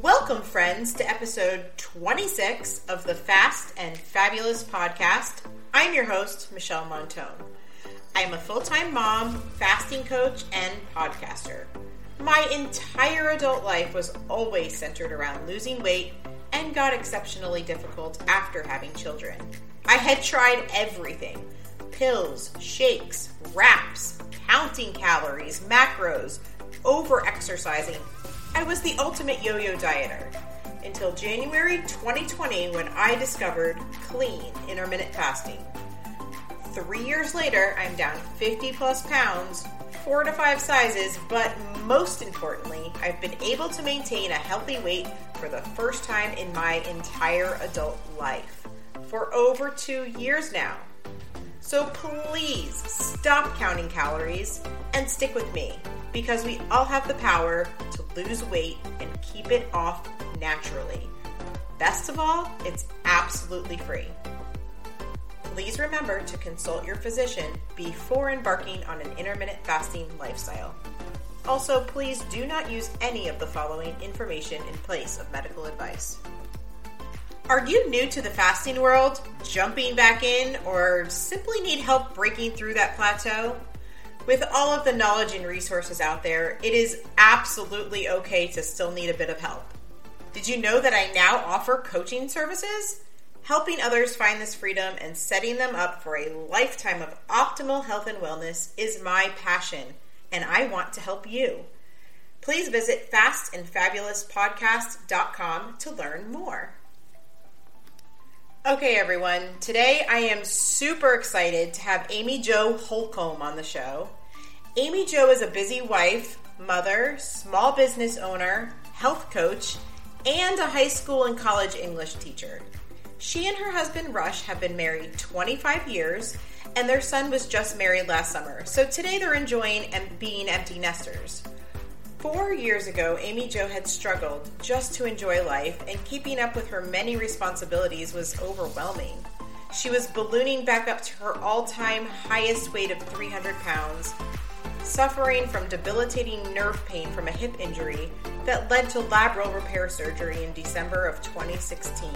Welcome, friends, to episode 26 of the Fast and Fabulous podcast. I'm your host, Michelle Montone. I'm a full time mom, fasting coach, and podcaster. My entire adult life was always centered around losing weight and got exceptionally difficult after having children. I had tried everything pills, shakes, wraps, counting calories, macros, over exercising. I was the ultimate yo yo dieter until January 2020 when I discovered clean intermittent fasting. Three years later, I'm down 50 plus pounds, four to five sizes, but most importantly, I've been able to maintain a healthy weight for the first time in my entire adult life for over two years now. So please stop counting calories and stick with me because we all have the power to lose weight and keep it off naturally. Best of all, it's absolutely free please remember to consult your physician before embarking on an intermittent fasting lifestyle. Also, please do not use any of the following information in place of medical advice. Are you new to the fasting world, jumping back in, or simply need help breaking through that plateau? With all of the knowledge and resources out there, it is absolutely okay to still need a bit of help. Did you know that I now offer coaching services? Helping others find this freedom and setting them up for a lifetime of optimal health and wellness is my passion, and I want to help you. Please visit fastandfabulouspodcast.com to learn more. Okay, everyone, today I am super excited to have Amy Jo Holcomb on the show. Amy Jo is a busy wife, mother, small business owner, health coach, and a high school and college English teacher. She and her husband Rush have been married 25 years, and their son was just married last summer. So today they're enjoying and being empty nesters. Four years ago, Amy Jo had struggled just to enjoy life, and keeping up with her many responsibilities was overwhelming. She was ballooning back up to her all time highest weight of 300 pounds, suffering from debilitating nerve pain from a hip injury that led to labral repair surgery in December of 2016.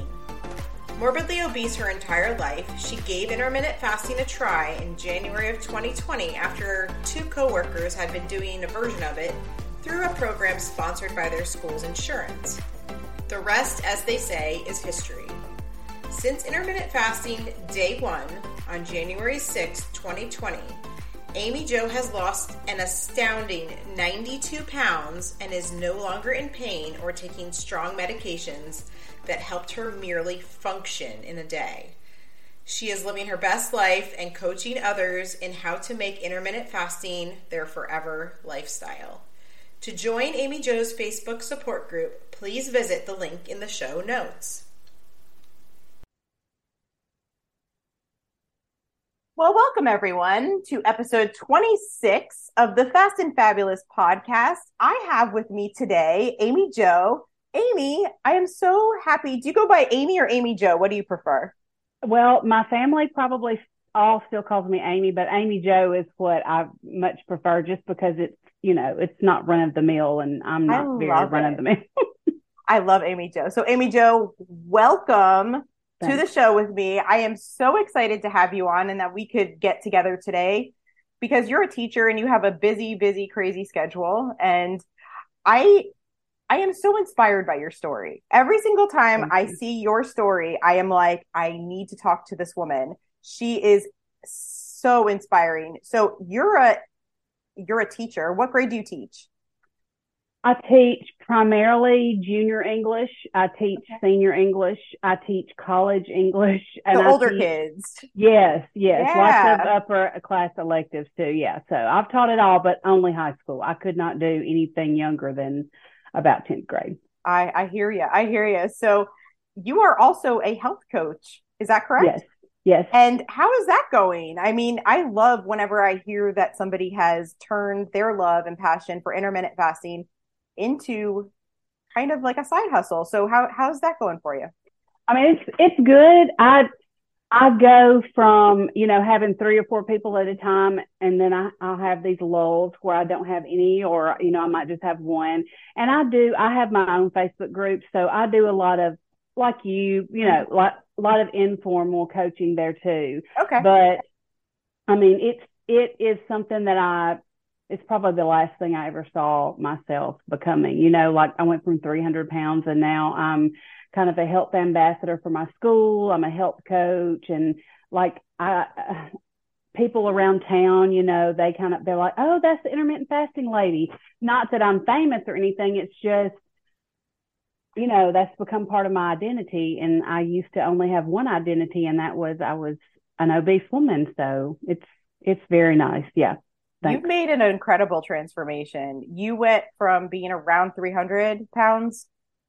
Morbidly obese her entire life, she gave intermittent fasting a try in January of 2020 after two coworkers had been doing a version of it through a program sponsored by their school's insurance. The rest, as they say, is history. Since intermittent fasting day one on January 6, 2020, Amy Jo has lost an astounding 92 pounds and is no longer in pain or taking strong medications that helped her merely function in a day. She is living her best life and coaching others in how to make intermittent fasting their forever lifestyle. To join Amy Jo's Facebook support group, please visit the link in the show notes. Well, welcome everyone to episode 26 of the Fast and Fabulous podcast. I have with me today Amy Jo. Amy, I am so happy. Do you go by Amy or Amy Jo? What do you prefer? Well, my family probably all still calls me Amy, but Amy Jo is what I much prefer just because it's, you know, it's not run of the mill and I'm not very run of the mill. I love Amy Jo. So Amy Jo, welcome Thanks. to the show with me. I am so excited to have you on and that we could get together today because you're a teacher and you have a busy, busy, crazy schedule. And I I am so inspired by your story. Every single time I see your story, I am like, I need to talk to this woman. She is so inspiring. So you're a you're a teacher. What grade do you teach? I teach primarily junior English. I teach okay. senior English. I teach college English. And the older teach, kids. Yes, yes. Yeah. Lots of upper class electives too. Yeah. So I've taught it all, but only high school. I could not do anything younger than about 10th grade. I, I hear you. I hear you. So you are also a health coach. Is that correct? Yes. Yes. And how is that going? I mean, I love whenever I hear that somebody has turned their love and passion for intermittent fasting into kind of like a side hustle. So how how's that going for you? I mean, it's it's good. I I go from, you know, having three or four people at a time, and then I, I'll have these lulls where I don't have any, or, you know, I might just have one. And I do, I have my own Facebook group. So I do a lot of, like you, you know, like a lot of informal coaching there too. Okay. But I mean, it's, it is something that I, it's probably the last thing I ever saw myself becoming, you know, like I went from 300 pounds and now I'm, kind of a health ambassador for my school. I'm a health coach and like I people around town, you know, they kind of they're like, "Oh, that's the intermittent fasting lady." Not that I'm famous or anything, it's just you know, that's become part of my identity and I used to only have one identity and that was I was an obese woman, so it's it's very nice. Yeah. Thanks. You've made an incredible transformation. You went from being around 300 pounds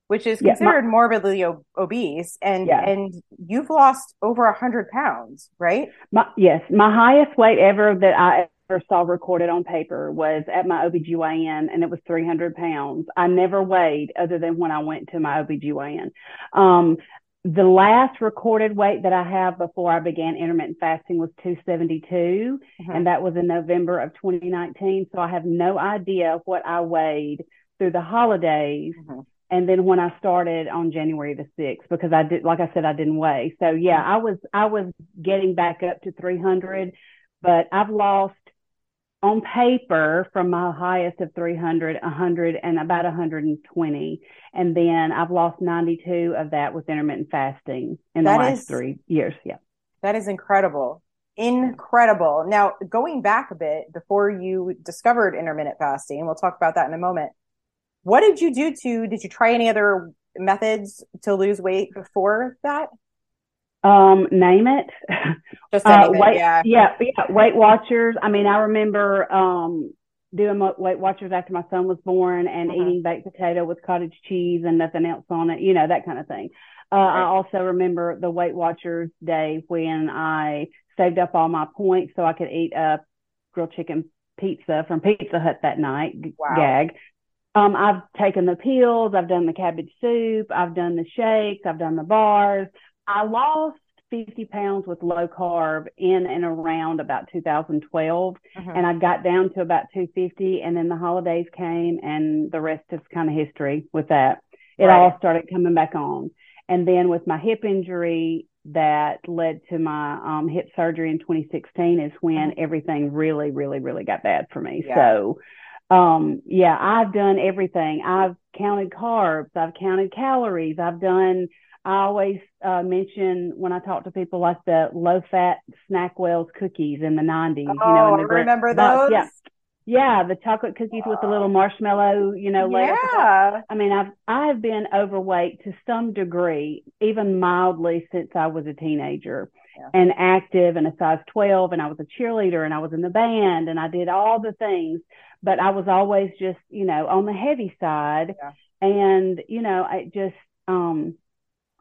which is considered yeah, my, morbidly ob- obese, and yeah. and you've lost over a hundred pounds, right? My, yes, my highest weight ever that I ever saw recorded on paper was at my OBGYN, and it was 300 pounds. I never weighed other than when I went to my OBGYN. Um, the last recorded weight that I have before I began intermittent fasting was 272, mm-hmm. and that was in November of 2019. So I have no idea what I weighed through the holidays. Mm-hmm and then when I started on January the 6th, because I did, like I said, I didn't weigh. So yeah, I was, I was getting back up to 300, but I've lost on paper from my highest of 300, 100 and about 120. And then I've lost 92 of that with intermittent fasting in that the last is, three years. Yeah. That is incredible. Incredible. Now, going back a bit before you discovered intermittent fasting, and we'll talk about that in a moment what did you do to, did you try any other methods to lose weight before that? Um, name it. Just uh, weight, yeah. yeah. Yeah. Weight Watchers. I mean, I remember, um, doing Weight Watchers after my son was born and mm-hmm. eating baked potato with cottage cheese and nothing else on it, you know, that kind of thing. Uh, right. I also remember the Weight Watchers day when I saved up all my points so I could eat a grilled chicken pizza from Pizza Hut that night. Wow. Gag. Um, I've taken the pills, I've done the cabbage soup, I've done the shakes, I've done the bars. I lost 50 pounds with low carb in and around about 2012 uh-huh. and I got down to about 250 and then the holidays came and the rest is kind of history with that. It right. all started coming back on. And then with my hip injury that led to my um, hip surgery in 2016 is when uh-huh. everything really, really, really got bad for me. Yeah. So um, yeah, I've done everything. I've counted carbs. I've counted calories. I've done, I always uh, mention when I talk to people like the low fat Snackwell's cookies in the 90s. Oh, you know, in the, I remember those. Yeah. Yeah, the chocolate cookies with the little marshmallow, you know, layer. Yeah. I mean, I've I have been overweight to some degree, even mildly since I was a teenager yeah. and active and a size 12 and I was a cheerleader and I was in the band and I did all the things but I was always just, you know, on the heavy side. Yeah. And, you know, I just, um,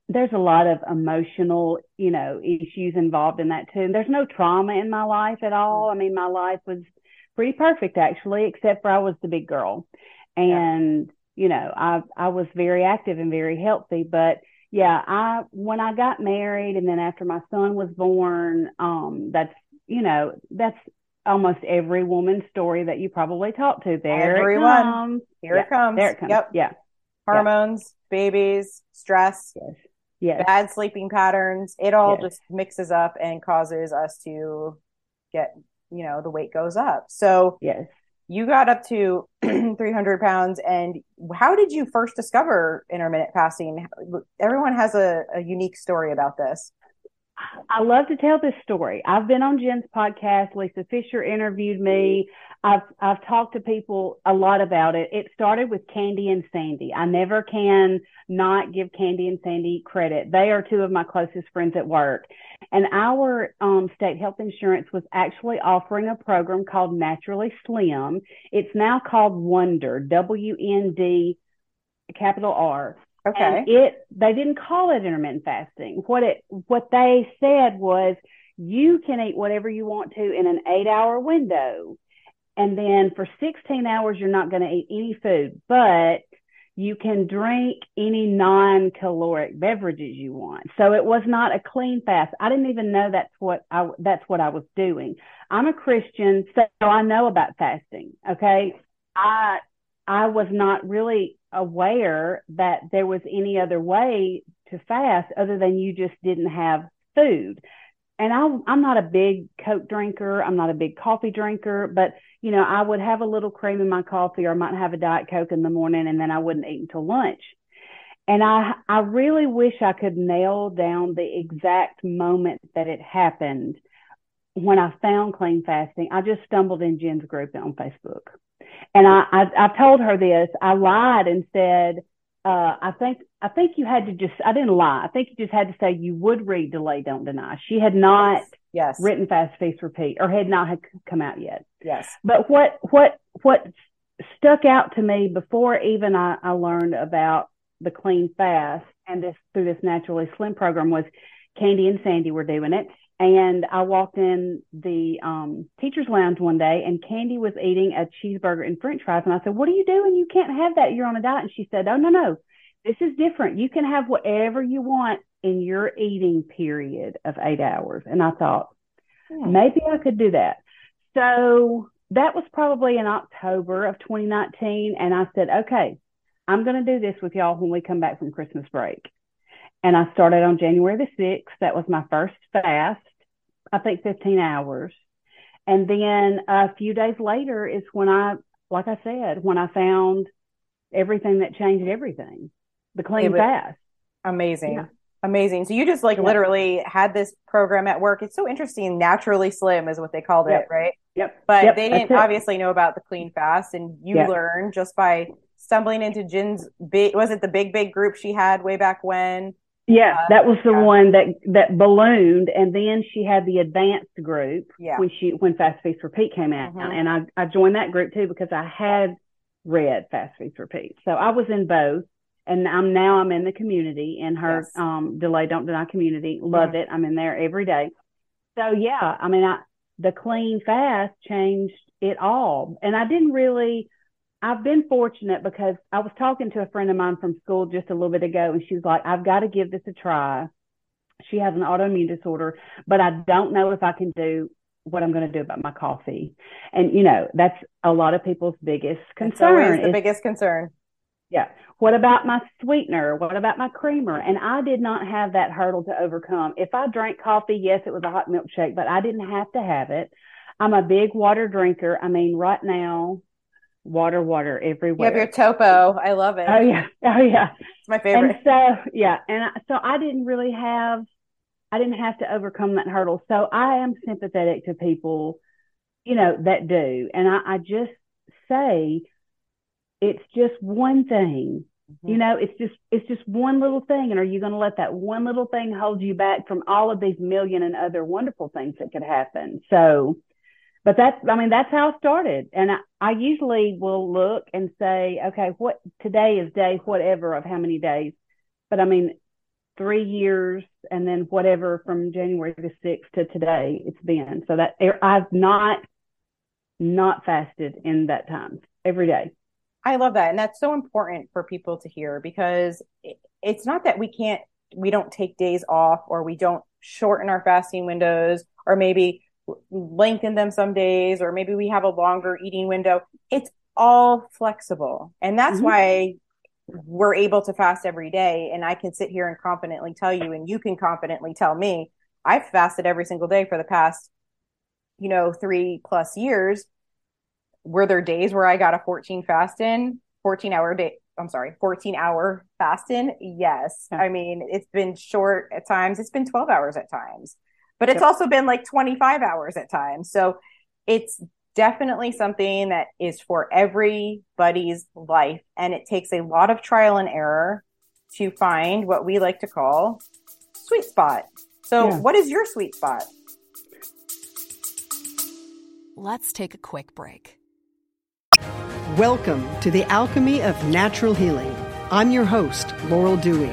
there's a lot of emotional, you know, issues involved in that too. And there's no trauma in my life at all. Mm-hmm. I mean, my life was pretty perfect actually, except for I was the big girl. And, yeah. you know, I, I was very active and very healthy, but yeah, I, when I got married and then after my son was born, um, that's, you know, that's almost every woman's story that you probably talk to. There Everyone. it comes. Here yeah, it comes. There it comes. Yep. Yeah. Hormones, yeah. babies, stress, yes. Yes. bad sleeping patterns. It all yes. just mixes up and causes us to get, you know, the weight goes up. So yes, you got up to 300 pounds. And how did you first discover intermittent fasting? Everyone has a, a unique story about this. I love to tell this story. I've been on Gin's podcast. Lisa Fisher interviewed me. I've I've talked to people a lot about it. It started with Candy and Sandy. I never can not give Candy and Sandy credit. They are two of my closest friends at work. And our um, state health insurance was actually offering a program called Naturally Slim. It's now called Wonder, W N D capital R. Okay. And it they didn't call it intermittent fasting. What it what they said was you can eat whatever you want to in an 8-hour window. And then for 16 hours you're not going to eat any food, but you can drink any non-caloric beverages you want. So it was not a clean fast. I didn't even know that's what I that's what I was doing. I'm a Christian, so I know about fasting. Okay. I I was not really aware that there was any other way to fast other than you just didn't have food. And I, I'm not a big Coke drinker. I'm not a big coffee drinker, but you know, I would have a little cream in my coffee or I might have a Diet Coke in the morning and then I wouldn't eat until lunch. And I, I really wish I could nail down the exact moment that it happened when I found clean fasting. I just stumbled in Gin's group on Facebook. And I, I, I told her this. I lied and said, uh, I think I think you had to just I didn't lie. I think you just had to say you would read Delay Don't Deny. She had not yes. written Fast Feast Repeat or had not had come out yet. Yes. But what what what stuck out to me before even I, I learned about the clean fast and this through this naturally slim program was Candy and Sandy were doing it and I walked in the um, teacher's lounge one day and Candy was eating a cheeseburger and french fries. And I said, What are you doing? You can't have that. You're on a diet. And she said, Oh, no, no. This is different. You can have whatever you want in your eating period of eight hours. And I thought, hmm. maybe I could do that. So that was probably in October of 2019. And I said, Okay, I'm going to do this with y'all when we come back from Christmas break. And I started on January the 6th. That was my first fast, I think 15 hours. And then a few days later is when I, like I said, when I found everything that changed everything, the clean fast. Amazing. Yeah. Amazing. So you just like yeah. literally had this program at work. It's so interesting. Naturally slim is what they called yep. it, right? Yep. But yep. they didn't obviously know about the clean fast and you yep. learned just by stumbling into Gin's big, was it the big, big group she had way back when? Yeah, uh, that was the yeah. one that that ballooned, and then she had the advanced group yeah. when she when Fast Feast Repeat came out, mm-hmm. and I I joined that group too because I had read Fast Feast Repeat, so I was in both, and I'm now I'm in the community in her yes. um Delay Don't Deny community. Love mm-hmm. it. I'm in there every day. So yeah, I mean I the clean fast changed it all, and I didn't really I've been fortunate because I was talking to a friend of mine from school just a little bit ago, and she was like, I've got to give this a try. She has an autoimmune disorder, but I don't know if I can do what I'm going to do about my coffee. And, you know, that's a lot of people's biggest concern. the is, biggest concern. Yeah. What about my sweetener? What about my creamer? And I did not have that hurdle to overcome. If I drank coffee, yes, it was a hot milkshake, but I didn't have to have it. I'm a big water drinker. I mean, right now, water, water everywhere. You have your topo. I love it. Oh yeah. Oh yeah. It's my favorite. And so yeah, and I, so I didn't really have, I didn't have to overcome that hurdle. So I am sympathetic to people, you know, that do, and I, I just say, it's just one thing. Mm-hmm. You know, it's just it's just one little thing, and are you going to let that one little thing hold you back from all of these million and other wonderful things that could happen? So, but that's i mean that's how it started. And I, I, usually will look and say okay what today is day whatever of how many days. But i mean three years and then whatever from january the 6th to today it's been. So that er, i've not not fasted in that time every day. I love that. And that's so important for people to hear because it's not that we can't we don't take days off or we don't shorten our fasting windows or maybe lengthen them some days, or maybe we have a longer eating window. It's all flexible. And that's mm-hmm. why we're able to fast every day. And I can sit here and confidently tell you, and you can confidently tell me, I've fasted every single day for the past, you know, three plus years. Were there days where I got a 14 fast in, 14 hour day? I'm sorry, 14 hour fast in? Yes. I mean, it's been short at times. It's been 12 hours at times but it's yep. also been like 25 hours at times. So it's definitely something that is for everybody's life. And it takes a lot of trial and error to find what we like to call sweet spot. So yeah. what is your sweet spot? Let's take a quick break. Welcome to the Alchemy of Natural Healing. I'm your host, Laurel Dewey.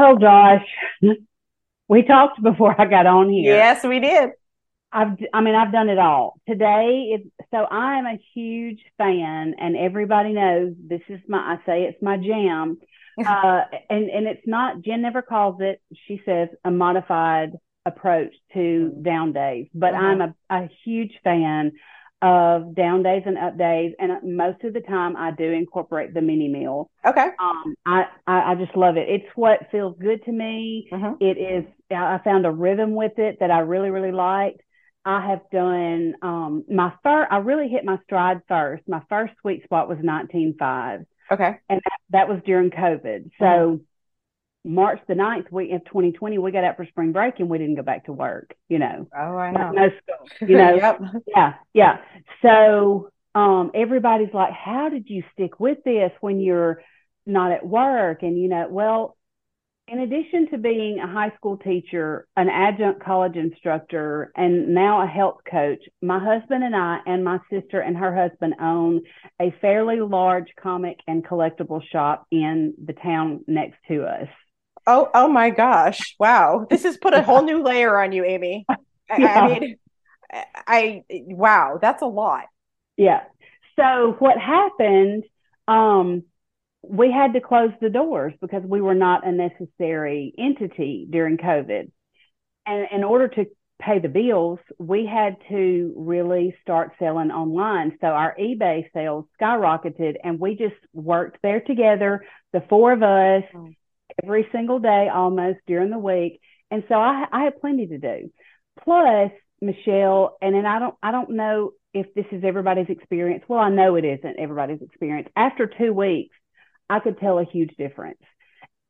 Oh Josh, we talked before I got on here. Yes, we did. I've, I mean, I've done it all. Today is so I'm a huge fan, and everybody knows this is my. I say it's my jam, uh, and and it's not. Gin never calls it. She says a modified approach to down days, but Uh-huh. I'm a, a huge fan of down days and up days, and most of the time I do incorporate the mini meal. Okay. Um, I, I I just love it. It's what feels good to me. Mhm. It is. I found a rhythm with it that I really really liked. I have done um my first. I really hit my stride first. My first sweet spot was 19.5, Okay. and that, that was during COVID. So March the 9th week of 2020, we got out for spring break and we didn't go back to work. You know, Oh, I know. no school. You know, yep. yeah, yeah. So um, everybody's like, how did you stick with this when you're not at work? And, you know, well, in addition to being a high school teacher, an adjunct college instructor, and now a health coach, my husband and I, and my sister and her husband own a fairly large comic and collectible shop in the town next to us. Oh, oh my gosh. Wow. This has put a whole new layer on you, Amy. I, Yeah. I mean, I, wow, that's a lot. Yeah. So what happened, um, we had to close the doors because we were not a necessary entity during COVID. And in order to pay the bills, we had to really start selling online. So our eBay sales skyrocketed and we just worked there together, the four of us, Mm. Every single day almost during the week. And so I, I had plenty to do. Plus, Michelle, and then I don't I don't know if this is everybody's experience. Well, I know it isn't everybody's experience. After two weeks, I could tell a huge difference.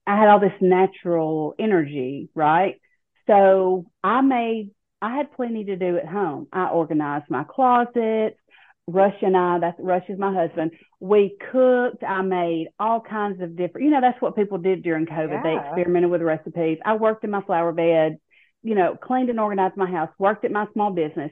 I had all this natural energy, right? So I made I had plenty to do at home. I organized my closets. Rush and I, that's Rush is my husband. We cooked. I made all kinds of different, you know, that's what people did during COVID. They experimented with recipes. I worked in my flower bed, you know, cleaned and organized my house, worked at my small business.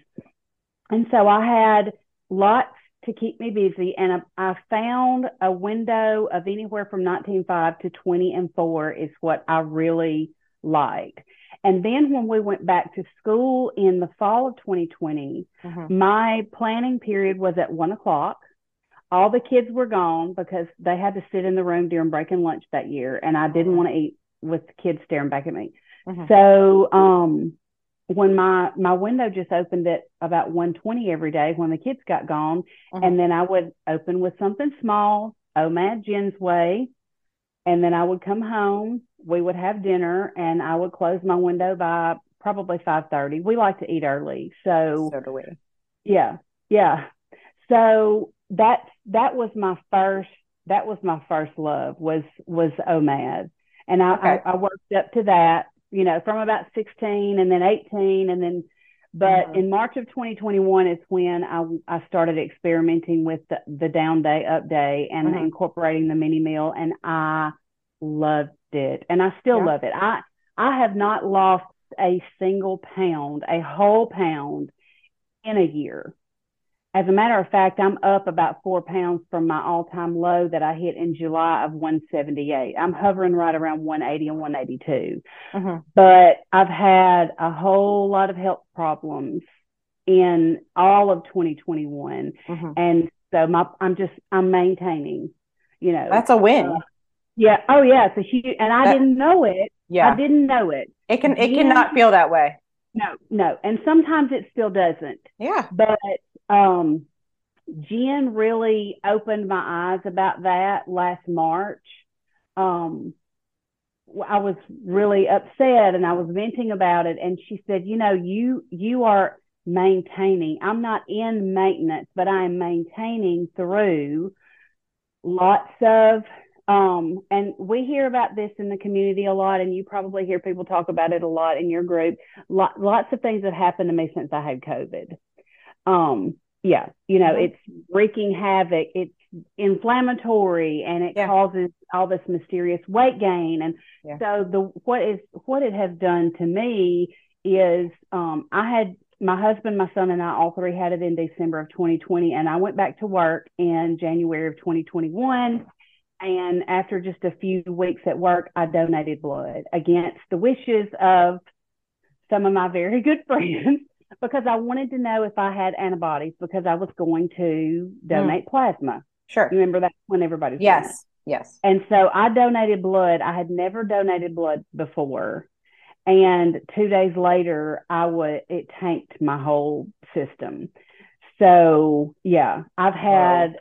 And so I had lots to keep me busy. And I, I found a window of anywhere from 19.5 to 20 and 4 is what I really liked. And then when we went back to school in the fall of 2020, Mhm. my planning period was at one o'clock. All the kids were gone because they had to sit in the room during break and lunch that year, and I didn't want to eat with the kids staring back at me. Mhm. So um, when my my window just opened at about 1:20 every day when the kids got gone, Mhm. and then I would open with something small, OMAD Gin's way, and then I would come home. We would have dinner, and I would close my window by probably 5:30. We like to eat early, so So do we. yeah, yeah. So that that was my first that was my first love was was OMAD, and I, Okay. I I worked up to that, you know, from about sixteen and then eighteen and then. But Mhm. in March of 2021 is when I I started experimenting with the, the down day, up day, and Mhm. incorporating the mini meal, and I loved it, and I still Yeah. love it. I I have not lost a single pound, a whole pound in a year. As a matter of fact, I'm up about four pounds from my all time low that I hit in July of 178. I'm hovering right around 180 and 182. Mhm. But I've had a whole lot of health problems in all of 2021. Mhm. And so my, I'm just, I'm maintaining, you know. That's a win. Uh, yeah. Oh, yeah. It's a huge, and I That- didn't know it. yeah. I didn't know it. It can it Yeah. cannot feel that way. No, no. And sometimes it still doesn't. Yeah. But um, Gin really opened my eyes about that last March. Um, I was really upset and I was venting about it, and she said, "You know, you you are maintaining. I'm not in maintenance, but I am maintaining through lots of." Um, and we hear about this in the community a lot, and you probably hear people talk about it a lot in your group. Lot, lots of things have happened to me since I had COVID. Um, yeah, you know, Mhm. it's wreaking havoc. It's inflammatory and it Yeah. causes all this mysterious weight gain. And Yeah. so the what is what it has done to me is um, I had my husband, my son, and I all three had it in December of 2020, and I went back to work in January of 2021. And after just a few weeks at work, I donated blood against the wishes of some of my very good friends because I wanted to know if I had antibodies because I was going to donate plasma. Sure. You remember that when it? Yes. Yes. And so I donated blood. I had never donated blood before. And two days later, I would, it tanked my whole system. So yeah, I've had,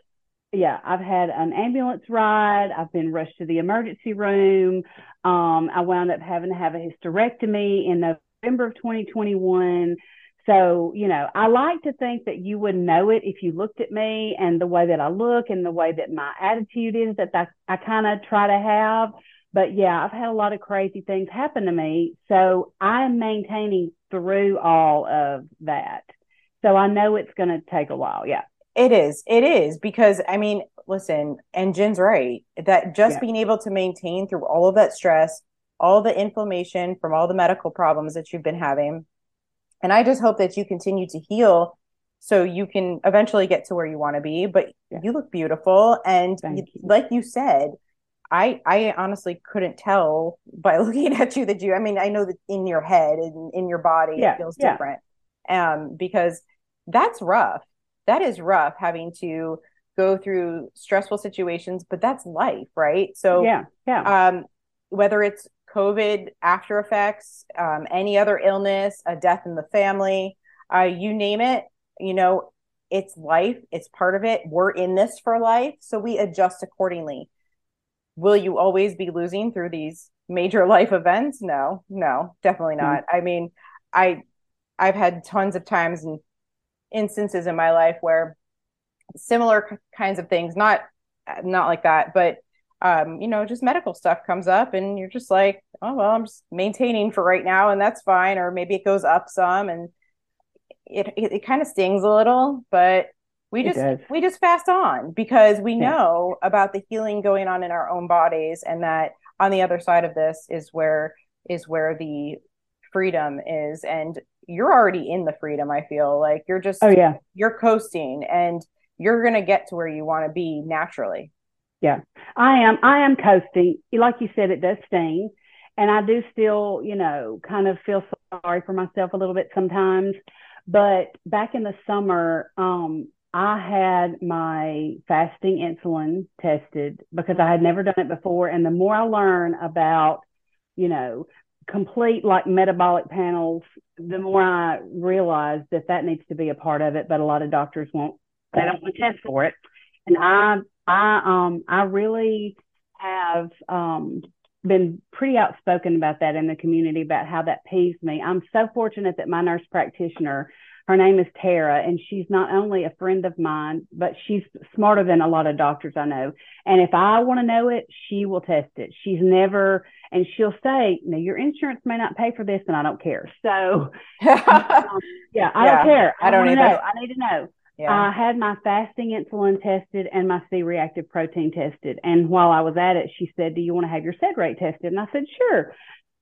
yeah, I've had an ambulance ride. I've been rushed to the emergency room. Um, I wound up having to have a hysterectomy in November of 2021. So, you know, I like to think that you would know it if you looked at me and the way that I look and the way that my attitude is that I, I kind of try to have. But yeah, I've had a lot of crazy things happen to me. So I'm maintaining through all of that. So I know it's going to take a while. Yeah. It is. It is because I mean, listen, and Gin's right that just Yeah. being able to maintain through all of that stress, all the inflammation from all the medical problems that you've been having. And I just hope that you continue to heal so you can eventually get to where you want to be. But Yeah. you look beautiful. And you- you. like you said, I I honestly couldn't tell by looking at you that you I mean, I know that in your head and in your body Yeah, it feels yeah. different. Um, because that's rough. That is rough having to go through stressful situations, but that's life, right? So yeah. Yeah. um, whether it's COVID after effects, um, any other illness, a death in the family, uh, you name it, you know, it's life, it's part of it. We're in this for life, so we adjust accordingly. Will you always be losing through these major life events? No, no, definitely not. I mean, I I've had tons of times and instances in my life where similar kinds of things, not not like that, but um, you know, just medical stuff comes up and you're just like, oh well, I'm just maintaining for right now and that's fine. Or maybe it goes up some and it it, it kind of stings a little, but we just we just fast on because we Yeah. know about the healing going on in our own bodies and that on the other side of this is where is where the freedom is and you're already in the freedom i feel like you're just Oh, yeah. you're coasting and you're going to get to where you want to be naturally I am. I am coasting. Like you said, it does sting, and I do still, you know, kind of feel sorry for myself a little bit sometimes. But back in the summer, um, I had my fasting insulin tested because I had never done it before, and the more I learn about, you know, complete like metabolic panels, the more I realize that that needs to be a part of it. But a lot of doctors won't. They don't want to test for it, and I I um I really have um been pretty outspoken about that in the community about how that peeves me. I'm so fortunate that my nurse practitioner, her name is Tara, and she's not only a friend of mine, but she's smarter than a lot of doctors I know. And if I want to know it, she will test it. She's never and she'll say, "No, your insurance may not pay for this, and I don't care." So um, yeah, I Yeah, don't care. I don't wanna know. I need to know. Yeah I had my fasting insulin tested and my C reactive protein tested. And while I was at it, she said, Do you want to have your sed rate tested? And I said, Sure.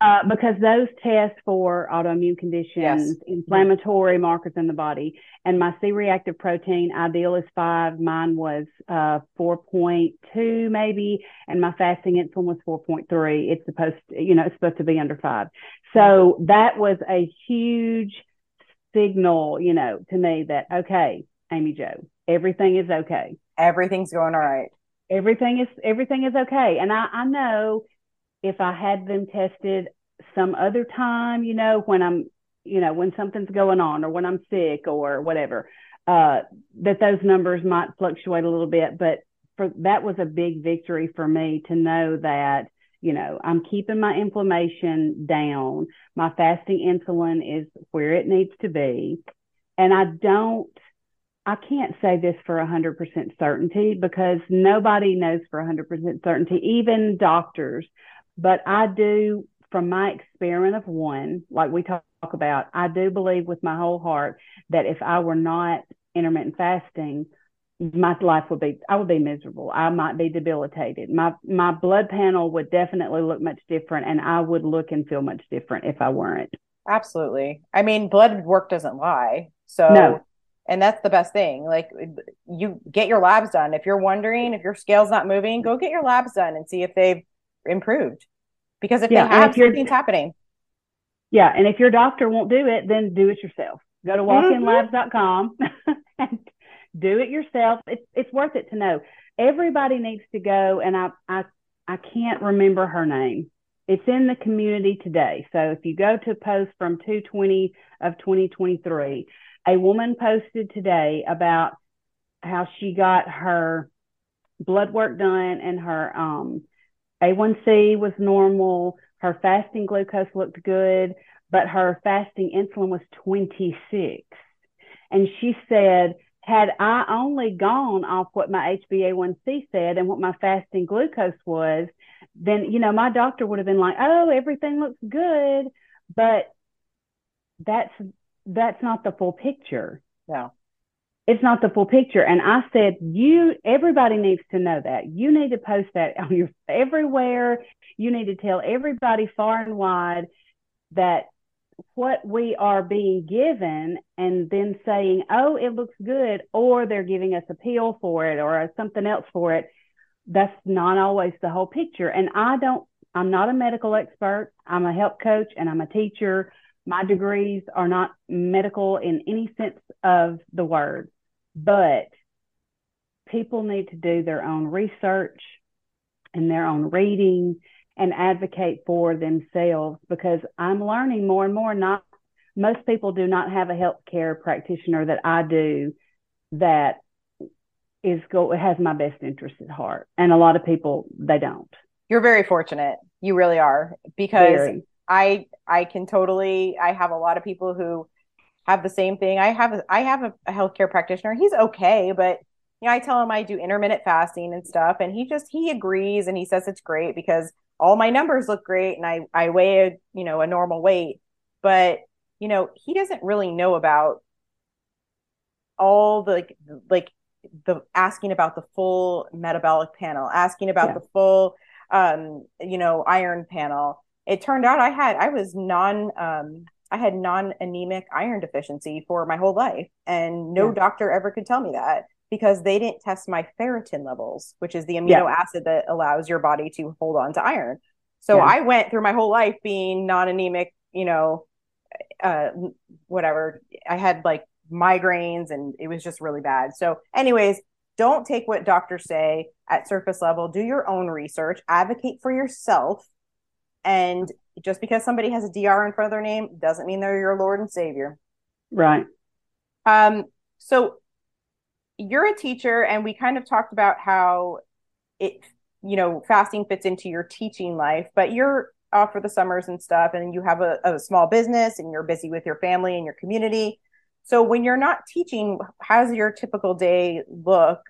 Uh, because those test for autoimmune conditions, inflammatory markers in the body. And my C reactive protein ideal is five. Mine was uh, 4.2 maybe. And my fasting insulin was 4.3. It's supposed to, you know, it's supposed to be under five. So that was a huge signal, you know, to me that, okay, Amy Jo, everything is okay. everything's going all right Everything is everything is okay. And I, I know if I had them tested some other time, you know, when I'm, you know, when something's going on or when I'm sick or whatever, uh, that those numbers might fluctuate a little bit. But for that was a big victory for me to know that, you know, I'm keeping my inflammation down. My fasting insulin is where it needs to be. And I don't I can't say this for 100% certainty because nobody knows for 100% certainty, even doctors. But I do, from my experiment of one, like we talk about, I do believe with my whole heart that if I were not intermittent fasting, my life would be I would be miserable. I might be debilitated. My my blood panel would definitely look much different and I would look and feel much different if I weren't. Absolutely. I mean, blood work doesn't lie. So No. And that's the best thing. Like you get your labs done. If you're wondering if your scale's not moving, go get your labs done and see if they've improved. Because if Yeah, they have, if something's happening. Yeah, and if your doctor won't do it, then do it yourself. Go to mm-hmm. walkinlabs.com and do it yourself. It's it's worth it to know. Everybody needs to go, and I I I can't remember her name. It's in the community today. So if you go to post from 220 of 2023, a woman posted today about how she got her blood work done and her um, A1C was normal. Her fasting glucose looked good, but her fasting insulin was 26. And she said, had I only gone off what my HbA1c said and what my fasting glucose was, then, you know, my doctor would have been like, oh, everything looks good. But that's, that's not the full picture No. it's not the full picture. And I said, you, everybody needs to know that. You need to post that on your everywhere. You need to tell everybody far and wide that what we are being given and then saying, oh, it looks good, or they're giving us a pill for it or something else for it. That's not always the whole picture. And I don't, I'm not a medical expert. I'm a health coach and I'm a teacher. My degrees are not medical in any sense of the word, but people need to do their own research and their own reading and advocate for themselves because I'm learning more and more. Not most people do not have a healthcare practitioner that I do that is go has my best interest at heart, and a lot of people they don't. You're very fortunate. You really are because Very. I I can totally I have a lot of people who have the same thing. I have a, I have a, a healthcare practitioner. He's okay, but you know, I tell him I do intermittent fasting and stuff and he just he agrees and he says it's great because all my numbers look great and I I weigh a, you know, a normal weight, but you know, he doesn't really know about all the like like the asking about the full metabolic panel, asking about Yeah. the full um you know, iron panel it turned out I had I was non um I had non anemic iron deficiency for my whole life and no Yeah. doctor ever could tell me that because they didn't test my ferritin levels which is the amino acid that allows your body to hold on to iron. So Yeah. I went through my whole life being non anemic, you know, uh whatever. I had like migraines and it was just really bad. So anyways, don't take what doctors say at surface level. Do your own research, advocate for yourself and just because somebody has a DR in front of their name doesn't mean they're your Lord and Savior. Right. Um, so you're a teacher, and we kind of talked about how it, you know, fasting fits into your teaching life, but you're off for the summers and stuff, and you have a, a small business and you're busy with your family and your community. So when you're not teaching, how's your typical day look?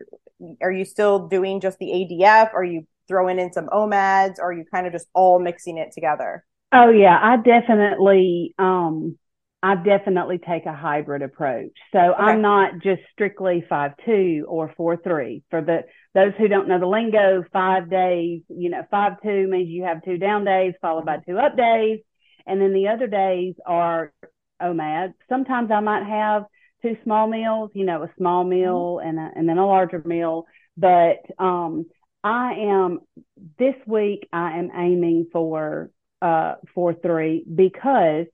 Are you still doing just the ADF? Are you throwing in some OMADs? Or are you kind of just all mixing it together? Oh yeah, I definitely um I definitely take a hybrid approach. So I'm not just strictly five two or four three. For the those who don't know the lingo, five days, you know, five two means you have two down days followed by two up days. And then the other days are OMAD. Sometimes I might have two small meals, you know, a small meal and a, and then a larger meal. But um I am this week I am aiming for uh, four three because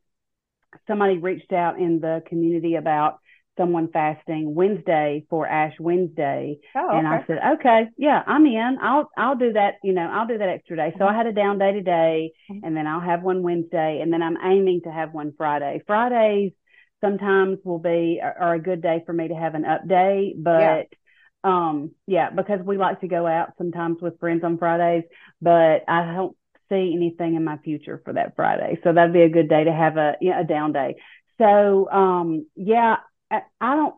somebody reached out in the community about someone fasting Wednesday for Ash Wednesday, Oh, and I said, okay, yeah, I'm in. I'll I'll do that. You know, I'll do that extra day. So I had a down day today, Mhm. and then I'll have one Wednesday, and then I'm aiming to have one Friday. Fridays sometimes will be are are a good day for me to have an up day, but um yeah because we like to go out sometimes with friends on fridays but i don't see anything in my future for that friday. So that'd be a good day to have a you know, a down day. So um yeah I, I don't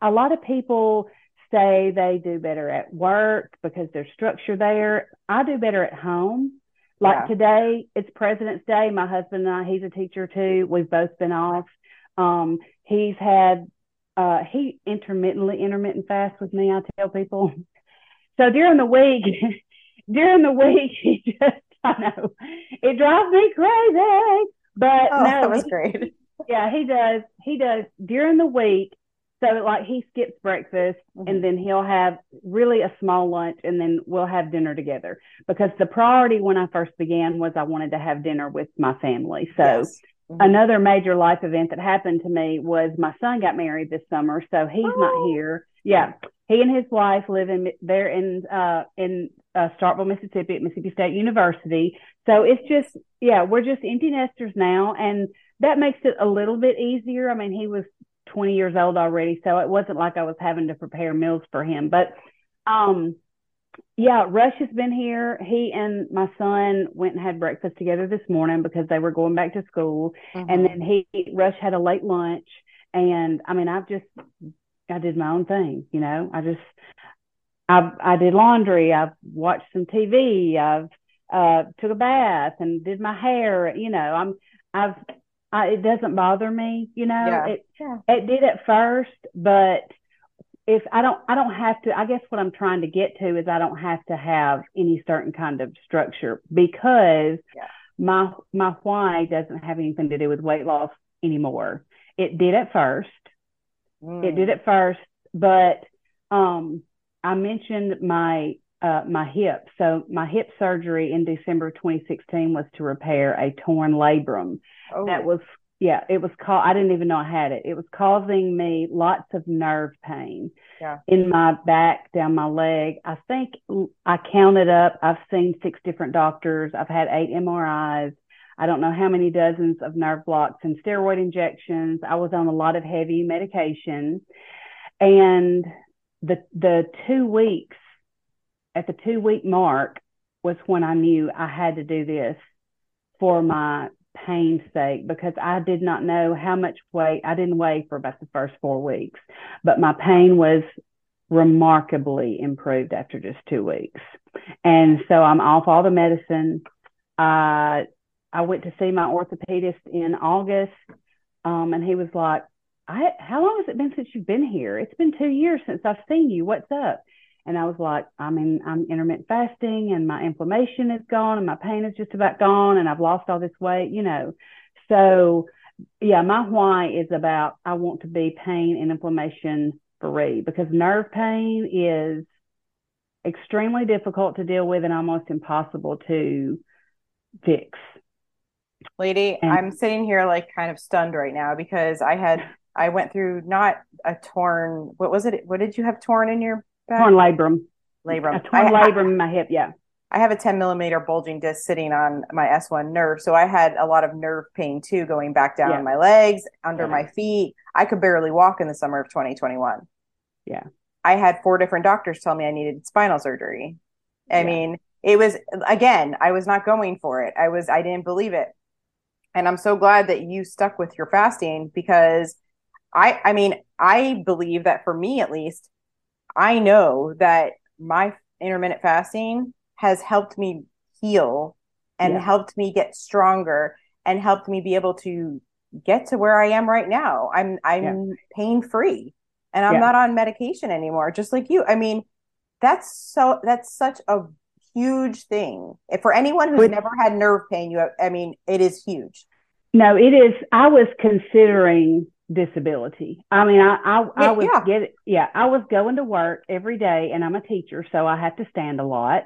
a lot of people say they do better at work because there's structure there. I do better at home. Like Yeah. today it's president's day. My husband and i he's a teacher too. We've both been off. Um he's had uh, he intermittently intermittent fast with me. I tell people. So during the week, during the week, he just I know it drives me crazy. But Oh, no, that was he- great. yeah, he does. He does during the week. So like he skips breakfast Mhm. and then he'll have really a small lunch and then we'll have dinner together. Because the priority when I first began was I wanted to have dinner with my family. So Yes. Mhm. another major life event that happened to me was my son got married this summer, so he's Oh. not here. Yeah, he and his wife live in there in uh in uh, Starkville, Mississippi, at Mississippi State University. So it's just yeah, we're just empty nesters now, and that makes it a little bit easier. I mean, he was 20 years old already, so it wasn't like I was having to prepare meals for him, but um yeah, Rush has been here. He and my son went and had breakfast together this morning because they were going back to school. Mhm. And then he Rush had a late lunch. And I mean, I've just I did my own thing, you know. I just I I did laundry. I've watched some TV. I've uh took a bath and did my hair. You know, I'm I've I, it doesn't bother me. You know, Yeah. it Yeah. it did at first, but if I don't I don't have to I guess what I'm trying to get to is I don't have to have any certain kind of structure because Yeah. my my why doesn't have anything to do with weight loss anymore. It did at first. It Mm. did at first, but um I mentioned my uh my hip. So my hip surgery in December 2016 was to repair a torn labrum Oh. that was yeah it was called i didn't even know i had it. It was causing me lots of nerve pain Yeah. in my back down my leg. I think i counted up. I've seen six different doctors. I've had eight mris i don't know how many dozens of nerve blocks and steroid injections. I was on a lot of heavy medication. And the the two weeks at the two week mark was when i knew i had to do this for my pain's sake because I did not know how much weight I didn't weigh for about the first four weeks, but my pain was remarkably improved after just two weeks. And so I'm off all the medicine. I I went to see my orthopedist in August, um, and he was like, I, "How long has it been since you've been here? It's been two years since I've seen you. What's up?" And I was like, I mean, I'm intermittent fasting and my inflammation is gone and my pain is just about gone and I've lost all this weight, you know. So, yeah, my why is about I want to be pain and inflammation free because nerve pain is extremely difficult to deal with and almost impossible to fix. Lady, And- I'm sitting here like kind of stunned right now because I had I went through not a torn what was it? What did you have torn in your back? Torn labrum. labrum. A torn I, labrum in my hip, yeah. I have a 10 millimeter bulging disc sitting on my S1 nerve. So I had a lot of nerve pain too, going back down Yeah. my legs, under Yeah. my feet. I could barely walk in the summer of 2021. Yeah. I had four different doctors tell me I needed spinal surgery. I Yeah. mean, it was, again, I was not going for it. I was, I didn't believe it. And I'm so glad that you stuck with your fasting because I, I mean, I believe that for me at least, I know that my intermittent fasting has helped me heal and Yeah. helped me get stronger and helped me be able to get to where I am right now. I'm I'm pain free and I'm Yeah. not on medication anymore just like you. I mean, that's so that's such a huge thing. If for anyone who's But- never had nerve pain, you have, I mean, it is huge. No, it is. I was considering disability. I mean, I I, I was yeah. get yeah, I was going to work every day, and I'm a teacher, so I have to stand a lot.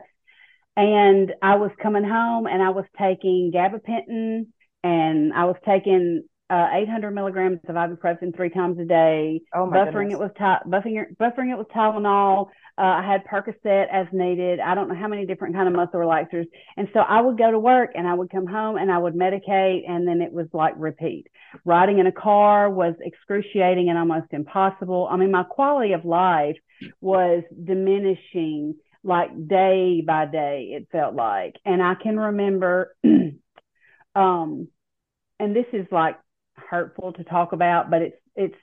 And I was coming home, and I was taking gabapentin, and I was taking uh, 800 milligrams of ibuprofen three times a day, Oh my buffering goodness. it with ty- buffering it, buffering it with Tylenol. Uh, I had Percocet as needed. I don't know how many different kind of muscle relaxers. And so I would go to work and I would come home and I would medicate and then it was like repeat. Riding in a car was excruciating and almost impossible. I mean, my quality of life was diminishing like day by day, it felt like. And I can remember, um, and this is like hurtful to talk about, but it's, it's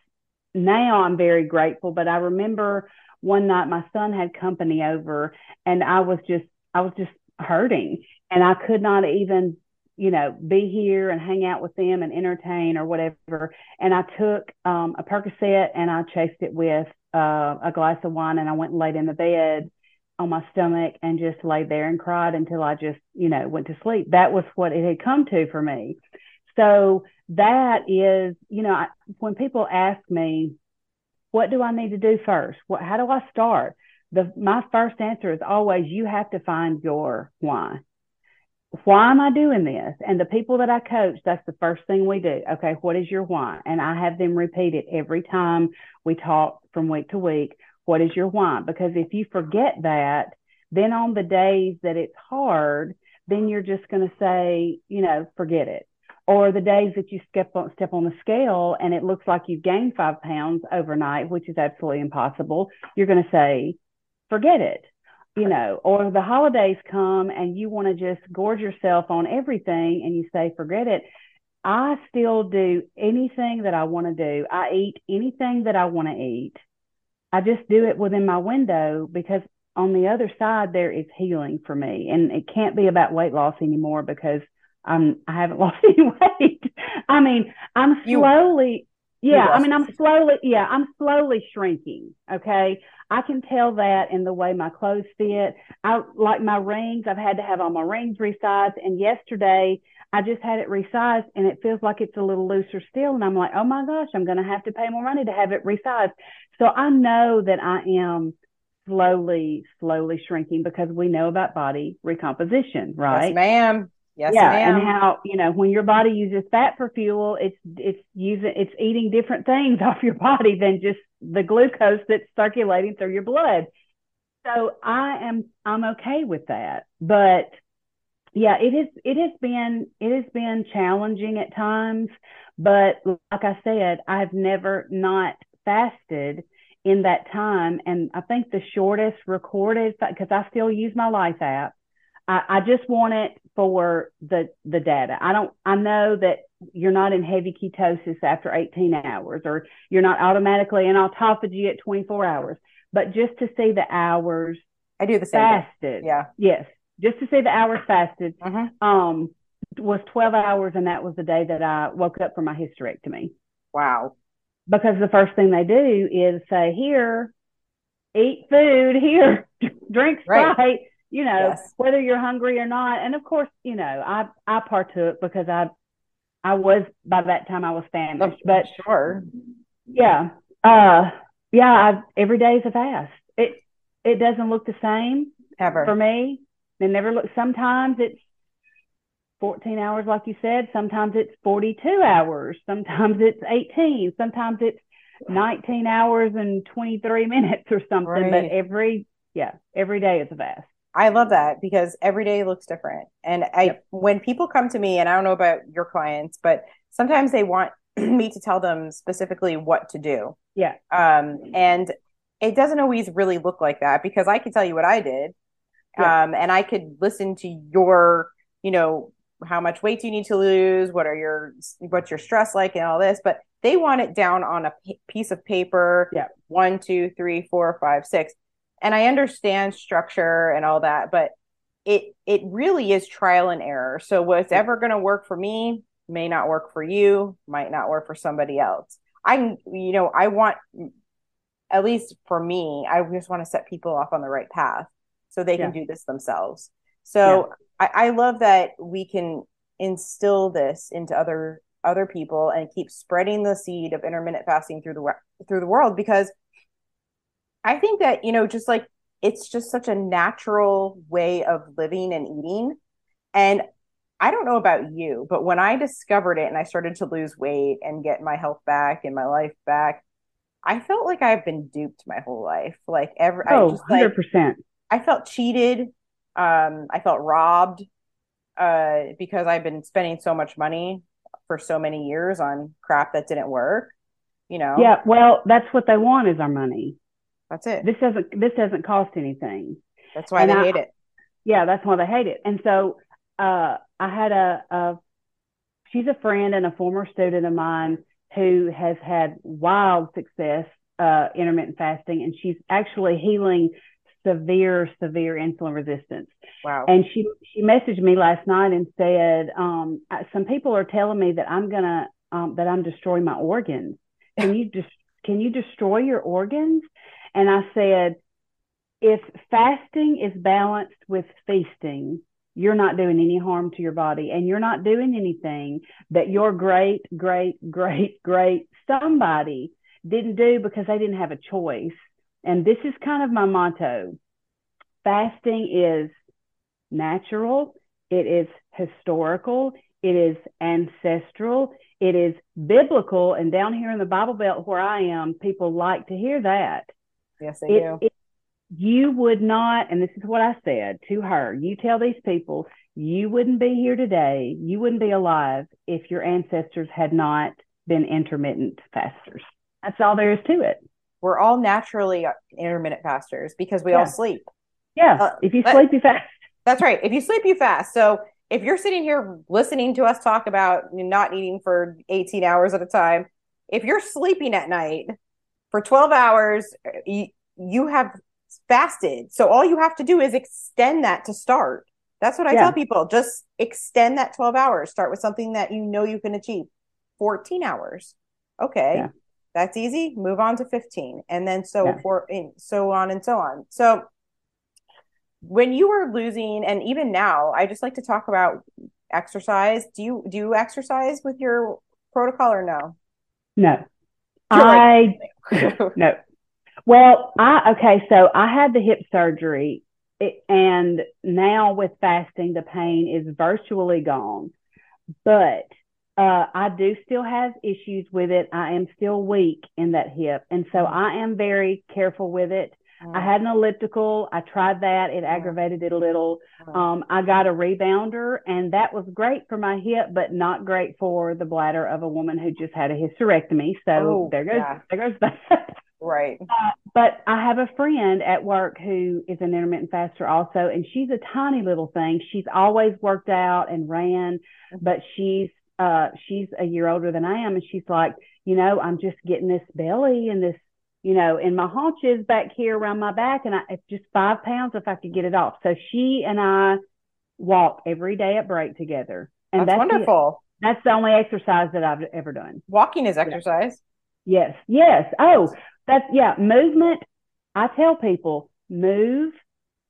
now I'm very grateful. But I remember one night my son had company over and I was just, I was just hurting and I could not even you know, be here and hang out with them and entertain or whatever. And I took um, a Percocet and I chased it with uh, a glass of wine and I went and laid in the bed on my stomach and just laid there and cried until I just, you know, went to sleep. That was what it had come to for me. So that is, you know, I, when people ask me, what do I need to do first? What, how do I start? The, my first answer is always, you have to find your why. Why am I doing this? And the people that I coach, that's the first thing we do. Okay, what is your why? And I have them repeat it every time we talk from week to week. What is your why? Because if you forget that, then on the days that it's hard, then you're just going to say, you know, forget it. Or the days that you step on, step on the scale and it looks like you've gained five pounds overnight, which is absolutely impossible, you're going to say, forget it. You know, or the holidays come and you want to just gorge yourself on everything and you say, forget it. I still do anything that I want to do. I eat anything that I want to eat. I just do it within my window because on the other side there is healing for me and it can't be about weight loss anymore because I'm I haven't lost any weight. I mean, I'm slowly you, yeah, I mean I'm slowly yeah, I'm slowly shrinking, okay? I can tell that in the way my clothes fit. I like my rings, I've had to have all my rings resized and yesterday I just had it resized and it feels like it's a little looser still and I'm like, "Oh my gosh, I'm going to have to pay more money to have it resized." So I know that I am slowly, slowly shrinking because we know about body recomposition, right? Yes, ma'am. Yes, yeah, ma'am. and how you know when your body uses fat for fuel, it's it's using it's eating different things off your body than just the glucose that's circulating through your blood. So I am I'm okay with that, but yeah, it is it has been it has been challenging at times, but like I said, I've never not fasted in that time. And I think the shortest recorded, because I still use my Life app, I, I just want it for the the data. I don't. I know that you're not in heavy ketosis after 18 hours, or you're not automatically in autophagy at 24 hours. But just to see the hours, I do the same. Fasted, thing. yeah. Yes, just to see the hours fasted. Mm-hmm. Um, was 12 hours, and that was the day that I woke up from my hysterectomy. Wow because the first thing they do is say, here, eat food, here, drink Sprite, right. You know, yes. whether you're hungry or not. And of course, you know, I, I partook because I, I was, by that time I was famished, but sure. Yeah. Uh, yeah, I, every day is a fast. It, it doesn't look the same ever for me. It never looks, sometimes it's 14 hours, like you said. Sometimes it's 42 hours. Sometimes it's 18. Sometimes it's 19 hours and 23 minutes or something. Right. But every, yeah, every day is a fast. I love that because every day looks different. And I, yep. when people come to me, and I don't know about your clients, but sometimes they want me to tell them specifically what to do. Yeah. Um, and it doesn't always really look like that because I can tell you what I did. Yeah. Um, and I could listen to your, you know, how much weight do you need to lose what are your what's your stress like and all this but they want it down on a p- piece of paper yeah one two three four five six and i understand structure and all that but it it really is trial and error. So what's yeah. ever going to work for me may not work for you might not work for somebody else. I you know i want at least for me i just want to set people off on the right path so they can do this themselves. So I, I love that we can instill this into other other people and keep spreading the seed of intermittent fasting through the through the world because I think that you know just like it's just such a natural way of living and eating and I don't know about you but when I discovered it and I started to lose weight and get my health back and my life back I felt like I've been duped my whole life like every oh I just, 100% like, I felt cheated um, I felt robbed uh, because I've been spending so much money for so many years on crap that didn't work. You know. Yeah, well, that's what they want is our money. That's it. This doesn't this doesn't cost anything. That's why and they I, hate it. Yeah, that's why they hate it. And so uh, I had a, a she's a friend and a former student of mine who has had wild success uh, intermittent fasting, and she's actually healing severe, severe insulin resistance. Wow. And she she messaged me last night and said, um, some people are telling me that I'm gonna um, that I'm destroying my organs. Can you just can you destroy your organs? And I said, if fasting is balanced with feasting, you're not doing any harm to your body and you're not doing anything that your great, great, great, great somebody didn't do because they didn't have a choice. And this is kind of my motto. Fasting is natural. It is historical. It is ancestral. It is biblical. And down here in the Bible Belt where I am, people like to hear that. Yes, they It- do. it- you would not, and this is what I said to her, you tell these people, you wouldn't be here today, you wouldn't be alive if your ancestors had not been intermittent fasters. That's all there is to it. We're all naturally intermittent fasters because we all sleep. Yeah. Uh, if you sleep, you fast. That's right. If you sleep, you fast. So if you're sitting here listening to us talk about not eating for 18 hours at a time, if you're sleeping at night for 12 hours, uh, you, you have fasted. So all you have to do is extend that to start. That's what I Yeah. tell people. Just extend that 12 hours. Start with something that you know you can achieve. 14 hours. Okay. Yeah. That's easy. Move on to 15 and then so Yeah. for and so on and so on. So when you were losing and even now i just like to talk about exercise do you do you exercise with your protocol or no No. I no. Well, I okay, so I had the hip surgery it, and now with fasting the pain is virtually gone. But uh, I do still have issues with it. I am still weak in that hip. And so I am very careful with it. I had an elliptical. I tried that. It aggravated it a little. Um, I got a rebounder, and that was great for my hip, but not great for the bladder of a woman who just had a hysterectomy. So Oh, there goes yeah. there goes that. right but I have a friend at work who is an intermittent faster also, and she's a tiny little thing. She's always worked out and ran, but she's uh she's a year older than I am, and she's like, you know, I'm just getting this belly and this, you know, and my haunches back here around my back, and I it's just five pounds if I could get it off. So she and I walk every day at break together, and that's, that's, the- wonderful that's the only exercise that I've ever done. walking is exercise Yes, yes. Oh, that's yeah, movement. I tell people move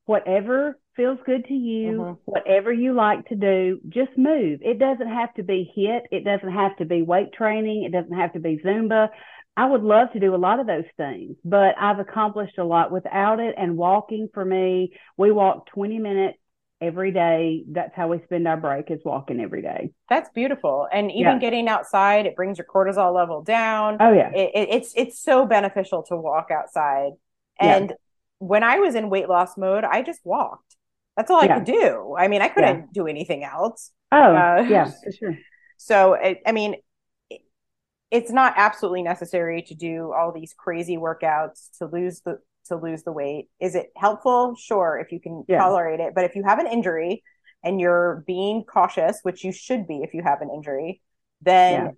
whatever feels good to you, Mhm. whatever you like to do, just move. It doesn't have to be HIIT, it doesn't have to be weight training, it doesn't have to be Zumba. I would love to do a lot of those things, but I've accomplished a lot without it. And walking for me, we walk 20 minutes every day. That's how we spend our break is walking every day. that's beautiful and even Yeah. getting outside it brings your cortisol level down Oh yeah. it, it, it's it's so beneficial to walk outside Yeah. and when i was in weight loss mode i just walked that's all i Yeah. could do i mean i couldn't do anything else Oh Uh, yeah, for sure. So, I, I mean, it's not absolutely necessary to do all these crazy workouts to lose the to lose the weight. Is it helpful? Sure, if you can Yeah. tolerate it. But if you have an injury and you're being cautious, which you should be if you have an injury, then Yeah.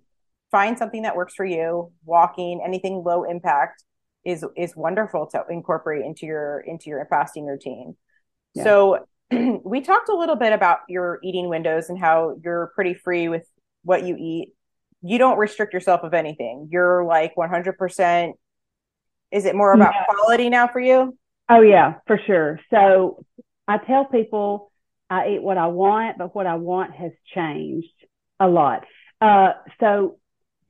find something that works for you. Walking, anything low impact is is wonderful to incorporate into your into your fasting routine. Yeah. So we talked a little bit about your eating windows and how you're pretty free with what you eat. You don't restrict yourself of anything. You're like 100%. Is it more about Yeah. quality now for you? Oh yeah, for sure. So I tell people I eat what I want, but what I want has changed a lot. Uh, so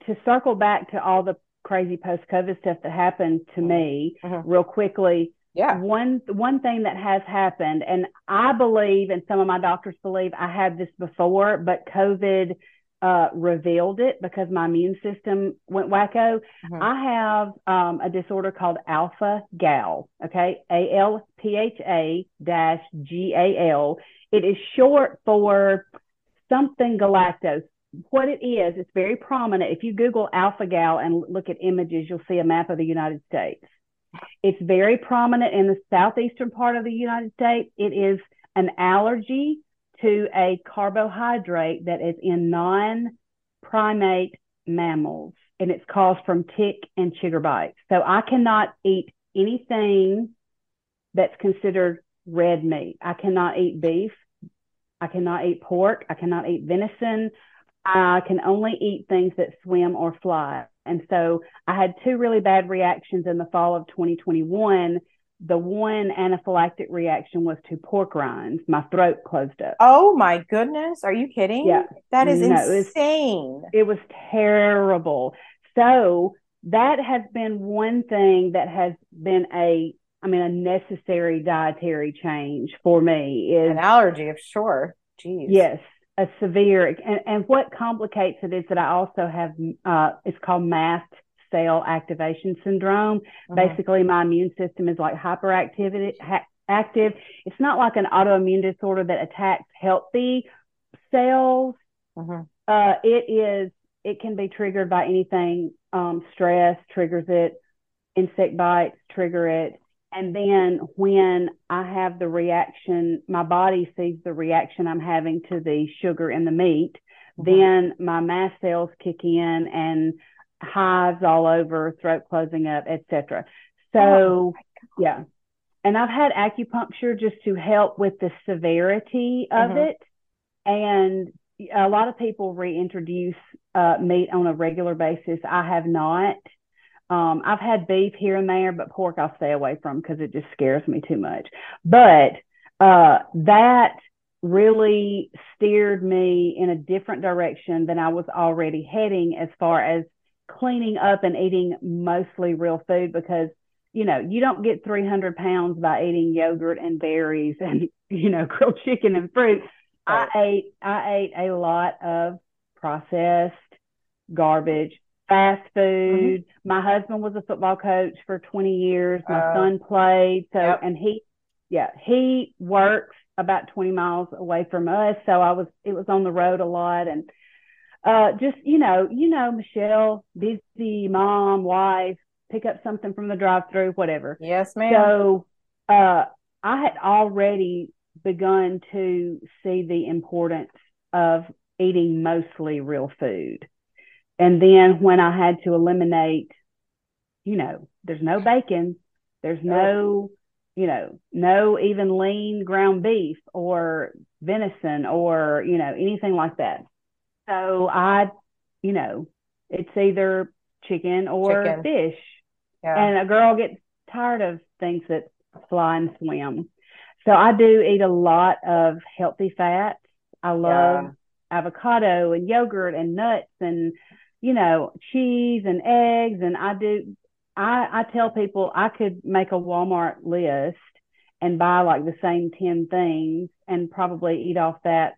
to circle back to all the crazy post-COVID stuff that happened to me Mhm. real quickly, Yeah. one one thing that has happened, and I believe, and some of my doctors believe, I had this before, but COVID uh, revealed it because my immune system went wacko. Mhm. I have um, a disorder called alpha gal. Okay, A L P H A dash G A L. It is short for something galactose. What it is, it's very prominent. If you Google alpha gal and look at images, you'll see a map of the United States. It's very prominent in the southeastern part of the United States. It is an allergy to a carbohydrate that is in non primate mammals, and it's caused from tick and chigger bites. So I cannot eat anything that's considered red meat. I cannot eat beef. I cannot eat pork. I cannot eat venison. I can only eat things that swim or fly. And so I had two really bad reactions in the fall of 2021. The one anaphylactic reaction was to pork rinds. My throat closed up. Oh my goodness. Are you kidding? Yeah. That is No, it was- insane. It was terrible. So that has been one thing that has been a, I mean, a necessary dietary change for me is An allergy, of sure. Jeez. Yes, a severe, and, and what complicates it is that I also have, uh, it's called mast cell activation syndrome. Mhm. Basically, my immune system is like hyperactivity, ha- active. It's not like an autoimmune disorder that attacks healthy cells. Mhm. Uh, it is, it can be triggered by anything. Um, stress triggers it, insect bites trigger it. And then when I have the reaction, my body sees the reaction I'm having to the sugar in the meat, Mhm. then my mast cells kick in and hives all over, throat closing up, etc. So, Oh, yeah. And I've had acupuncture just to help with the severity of Mhm. it. And a lot of people reintroduce uh, meat on a regular basis. I have not. Um, I've had beef here and there, but pork I'll stay away from because it just scares me too much. But uh, that really steered me in a different direction than I was already heading as far as cleaning up and eating mostly real food because you know you don't get 300 pounds by eating yogurt and berries and you know grilled chicken and fruit Right. i ate i ate a lot of processed garbage fast food mm-hmm. my husband was a football coach for 20 years my Oh. son played so Yep. and he yeah he works about 20 miles away from us so i was it was on the road a lot and uh just you know you know michelle busy mom wife pick up something from the drive through whatever. Yes, ma'am. so uh i had already begun to see the importance of eating mostly real food. And then when i had to eliminate you know there's no bacon there's no you know no even lean ground beef or venison or you know anything like that so I, you know, it's either chicken or Chicken. fish. yeah. And a girl gets tired of things that fly and swim. So I do eat a lot of healthy fats. I love Yeah. avocado and yogurt and nuts and, you know, cheese and eggs. And I do, I, I tell people I could make a Walmart list and buy like the same 10 things and probably eat off that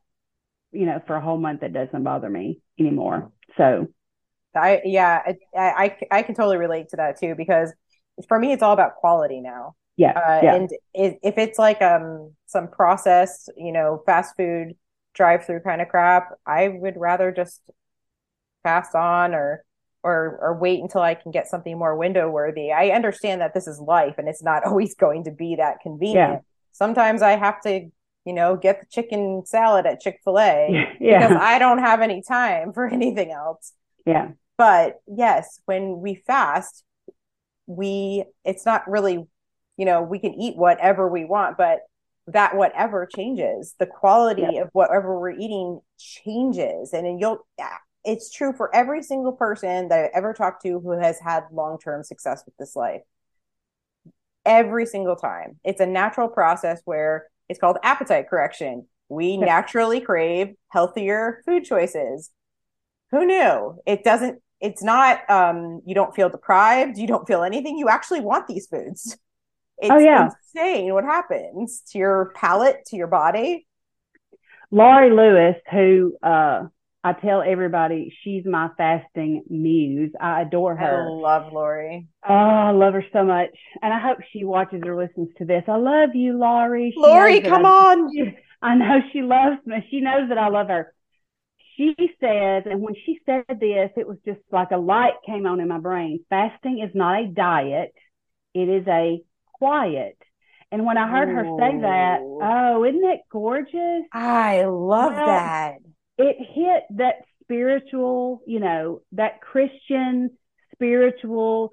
you know, for a whole month, that doesn't bother me anymore. So, I yeah, I, I I can totally relate to that too because for me it's all about quality now. yeah, Uh, yeah, and if, if it's like um some processed, you know, fast food drive-through kind of crap, I would rather just pass on or or or wait until I can get something more window worthy. I understand that this is life and it's not always going to be that convenient. Yeah. Sometimes I have to, you know, get the chicken salad at Chick-fil-A yeah, because I don't have any time for anything else. yeah, But yes, when we fast, we it's not really, you know, we can eat whatever we want, but that whatever changes. The quality of whatever we're eating changes. And then you'll it's true for every single person that I've ever talked to who has had long-term success with this life. Every single time. It's a natural process where it's called appetite correction. We naturally crave healthier food choices. Who knew? It doesn't it's not um you don't feel deprived, you don't feel anything. You actually want these foods. It's Oh, yeah. insane what happens to your palate, to your body. Laurie Lewis, who uh, I tell everybody she's my fasting muse. I adore her. I love Lori. Oh, I love her so much, and I hope she watches or listens to this. I love you, Laurie. She Lori, come I- on. I know she loves me. She knows that I love her. She says, and when she said this, it was just like a light came on in my brain. Fasting is not a diet, it is a quiet. And when I heard her say that, oh, isn't it gorgeous? I love Well, that. It hit that spiritual, you know, that Christian spiritual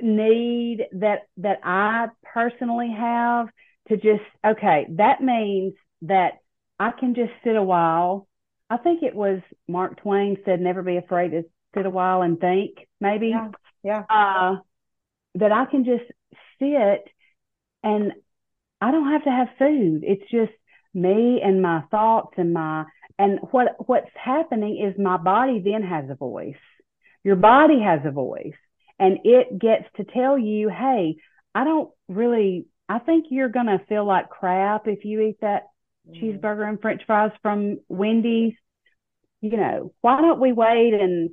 need that that I personally have to just, okay, that means that I can just sit a while. I think it was Mark Twain said, never be afraid to sit a while and think, maybe. Yeah. yeah. Uh, that I can just sit and I don't have to have food. It's just me and my thoughts and my and what what's happening is my body then has a voice. Your body has a voice and it gets to tell you, "Hey, I don't really I think you're going to feel like crap if you eat that mm-hmm. cheeseburger and french fries from Wendy's. You know, why don't we wait and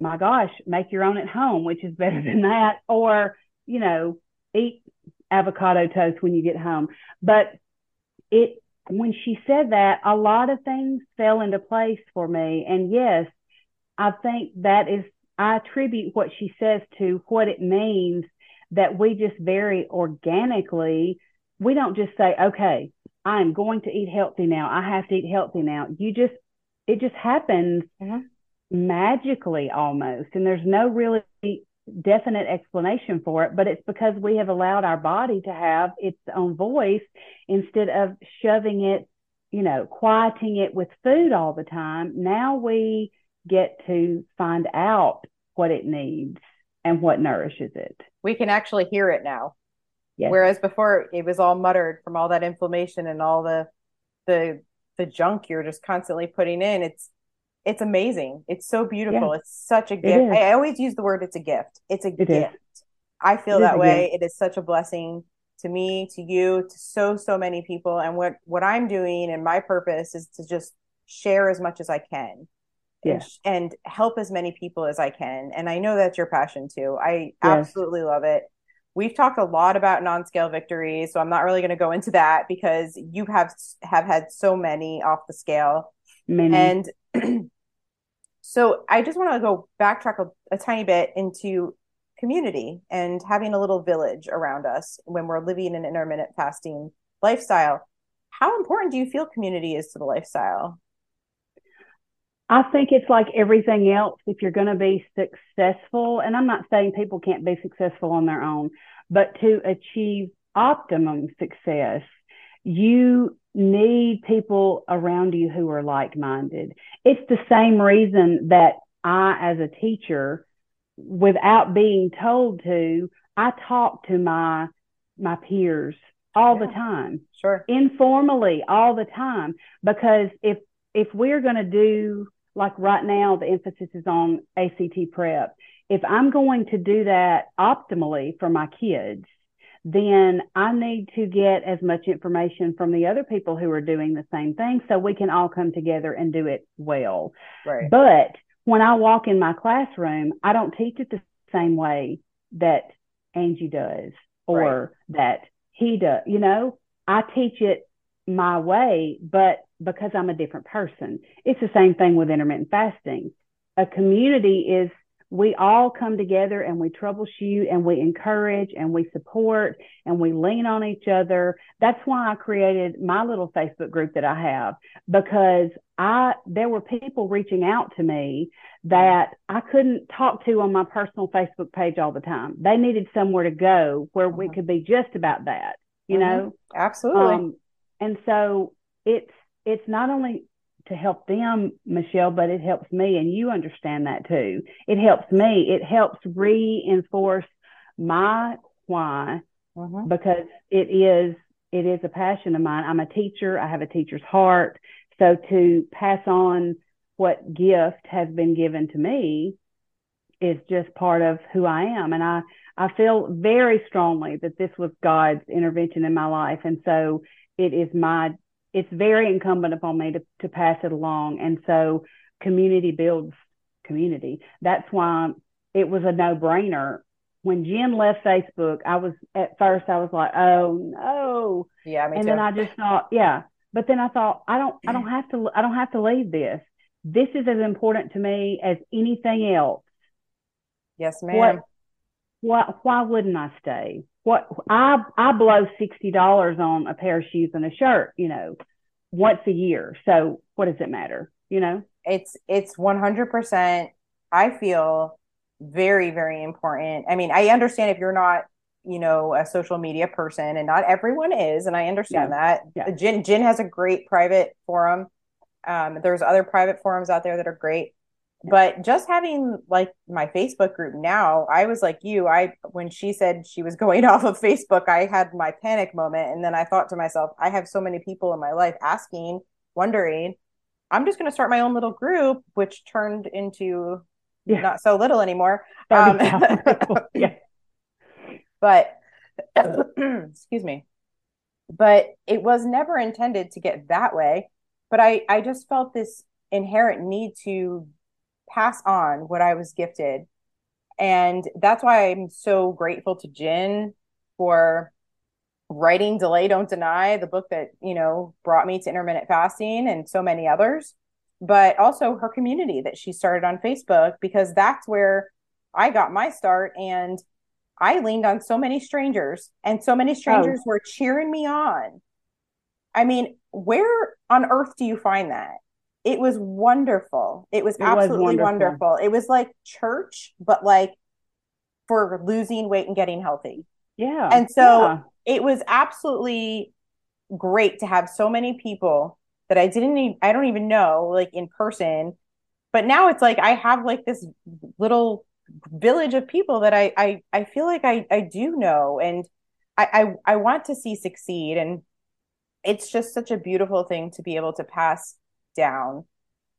my gosh, make your own at home, which is better than that or, you know, eat avocado toast when you get home. But it when she said that, a lot of things fell into place for me. And yes, I think that is, I attribute what she says to what it means that we just very organically, we don't just say, okay, I'm going to eat healthy now. I have to eat healthy now. You just, it just happens mm-hmm. magically almost. And there's no really definite explanation for it, but it's because we have allowed our body to have its own voice instead of shoving it, you know, quieting it with food all the time. Now we get to find out what it needs and what nourishes it. We can actually hear it now. Yes. Whereas before it was all muttered from all that inflammation and all the the the junk you're just constantly putting in. It's it's amazing. It's so beautiful. Yeah. It's such a gift. I always use the word it's a gift. It's a it gift. Is. I feel it that way. It is such a blessing to me, to you, to so so many people. And what what I'm doing and my purpose is to just share as much as I can. Yes. And, and help as many people as I can. And I know that's your passion too. I yes. absolutely love it. We've talked a lot about non-scale victories, so I'm not really going to go into that because you have have had so many off the scale. Many. And So I just want to go backtrack a, a tiny bit into community and having a little village around us when we're living an intermittent fasting lifestyle. How important do you feel community is to the lifestyle? I think it's like everything else. If you're going to be successful, and I'm not saying people can't be successful on their own, but to achieve optimum success, you need people around you who are like minded. It's the same reason that I, as a teacher, without being told to, I talk to my my peers all yeah, the time. Sure. Informally all the time. Because if if we're gonna do like right now the emphasis is on ACT prep. If I'm going to do that optimally for my kids, then I need to get as much information from the other people who are doing the same thing so we can all come together and do it well. Right. But when I walk in my classroom, I don't teach it the same way that Angie does or right. that he does. You know, I teach it my way, but because I'm a different person. It's the same thing with intermittent fasting. A community is we all come together and we troubleshoot and we encourage and we support and we lean on each other. That's why I created my little Facebook group that I have because I there were people reaching out to me that I couldn't talk to on my personal Facebook page all the time. They needed somewhere to go where we uh-huh. could be just about that, you mm-hmm. know? Absolutely. Um, and so it's it's not only to help them, Michelle, but it helps me. And you understand that too. It helps me. It helps reinforce my why mm-hmm. because it is, it is a passion of mine. I'm a teacher. I have a teacher's heart. So to pass on what gift has been given to me is just part of who I am. And I, I feel very strongly that this was God's intervention in my life. And so it is my it's very incumbent upon me to, to pass it along. And so community builds community. That's why it was a no brainer. When Gin left Facebook, I was at first I was like, oh no. Yeah, and too. then I just thought, yeah. But then I thought, I don't I don't mm-hmm. have to I don't have to leave this. This is as important to me as anything else. Yes, ma'am. What, why why wouldn't I stay? What I I blow sixty dollars on a pair of shoes and a shirt, you know, once a year. So what does it matter? You know? It's it's one hundred percent I feel very, very important. I mean, I understand if you're not you know, a social media person and not everyone is. And I understand Yeah. that. Yeah. Gin, Gin has a great private forum. Um, there's other private forums out there that are great. But just having like my Facebook group now, I was like you. I when she said she was going off of Facebook, I had my panic moment, and then I thought to myself, I have so many people in my life asking, wondering. I'm just going to start my own little group, which turned into Yeah. not so little anymore. Um, yeah. but excuse me but it was never intended to get that way but i i just felt this inherent need to pass on what i was gifted and that's why i'm so grateful to Gin for writing delay don't deny the book that you know brought me to intermittent fasting and so many others but also her community that she started on facebook because that's where i got my start and I leaned on so many strangers, and so many oh. strangers were cheering me on. I mean, where on earth do you find that? It was wonderful. It was It was absolutely wonderful. wonderful. It was like church, but like for losing weight and getting healthy. Yeah. And so- yeah. It was absolutely great to have so many people that I didn't even, I don't even know like in person. But now it's like I have like this little village of people that I I, I feel like I, I do know and I, I I want to see succeed and it's just such a beautiful thing to be able to pass down